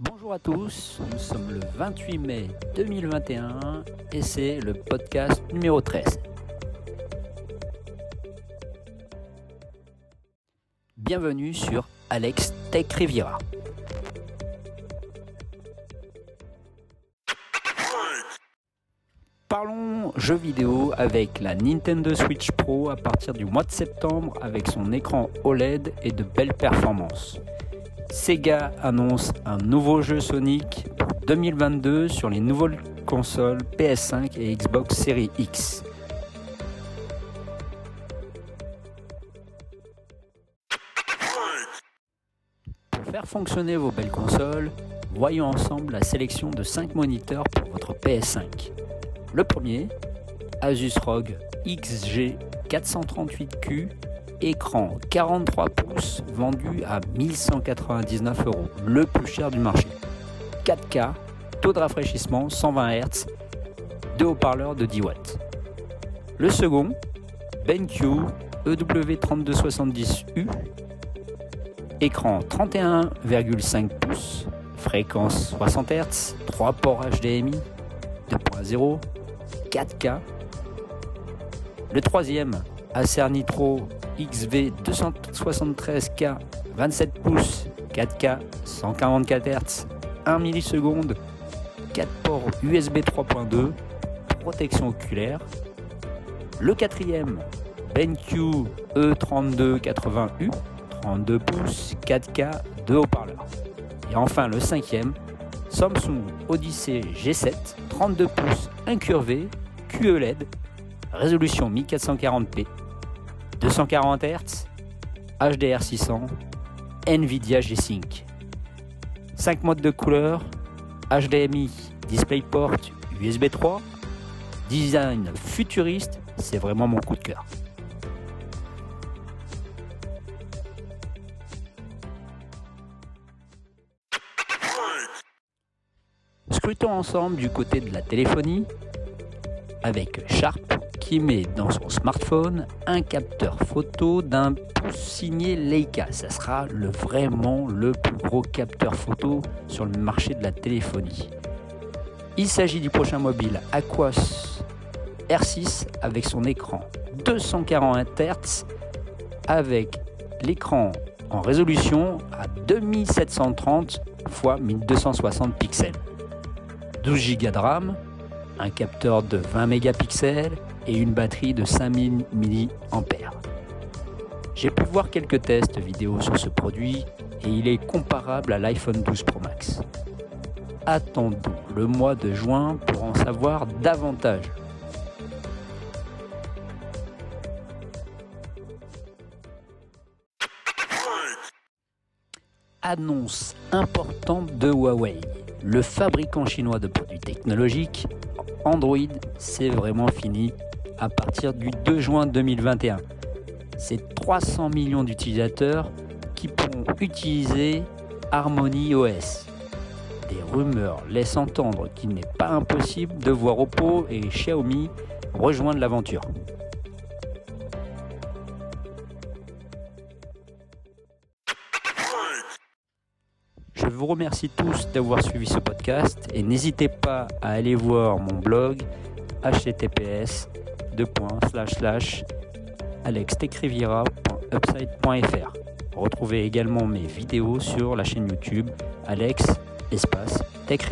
Bonjour à tous, nous sommes le 28 mai 2021 et c'est le podcast numéro 13. Bienvenue sur Alex Tech Riviera. Parlons jeux vidéo avec la Nintendo Switch Pro à partir du mois de septembre avec son écran OLED et de belles performances. Sega annonce un nouveau jeu Sonic pour 2022 sur les nouvelles consoles PS5 et Xbox Series X. Pour faire fonctionner vos belles consoles, voyons ensemble la sélection de 5 moniteurs pour votre PS5. Le premier, Asus ROG XG 438Q, écran 43 pouces vendu à 1199 euros, le plus cher du marché. 4K, taux de rafraîchissement 120 Hz, deux haut-parleurs de 10 watts. Le second, BenQ EW3270U, écran 31,5 pouces, fréquence 60 Hz, 3 ports HDMI 2.0, 4K. Le troisième, Acer Nitro XV273K 27 pouces, 4K, 144 Hz, 1 milliseconde, 4 ports USB 3.2, protection oculaire. Le quatrième, BenQ E3280U, 32 pouces, 4K, 2 haut-parleurs. Et enfin le cinquième, Samsung Odyssey G7, 32 pouces incurvé, QELED, résolution 1440p, 240 Hz, HDR600, Nvidia G-Sync. 5 modes de couleur, HDMI, DisplayPort, USB 3, design futuriste, c'est vraiment mon coup de cœur. Scrutons ensemble du côté de la téléphonie avec Sharp qui met dans son smartphone un capteur photo d'un pouce signé Leica. Ça sera le, vraiment le plus gros capteur photo sur le marché de la téléphonie. Il s'agit du prochain mobile Aquos R6 avec son écran 240 Hz avec l'écran en résolution à 2730 x 1260 pixels. 12 Go de RAM, un capteur de 20 mégapixels et une batterie de 5000 mAh. J'ai pu voir quelques tests vidéo sur ce produit et il est comparable à l'iPhone 12 Pro Max. Attendons le mois de juin pour en savoir davantage. Annonce importante de Huawei. Le fabricant chinois de produits technologiques, Android, c'est vraiment fini à partir du 2 juin 2021. C'est 300 millions d'utilisateurs qui pourront utiliser Harmony OS. Des rumeurs laissent entendre qu'il n'est pas impossible de voir Oppo et Xiaomi rejoindre l'aventure. Je vous remercie tous d'avoir suivi ce podcast et n'hésitez pas à aller voir mon blog https alextechriviera.upside.fr. Retrouvez également mes vidéos sur la chaîne YouTube Alex Espace Tech.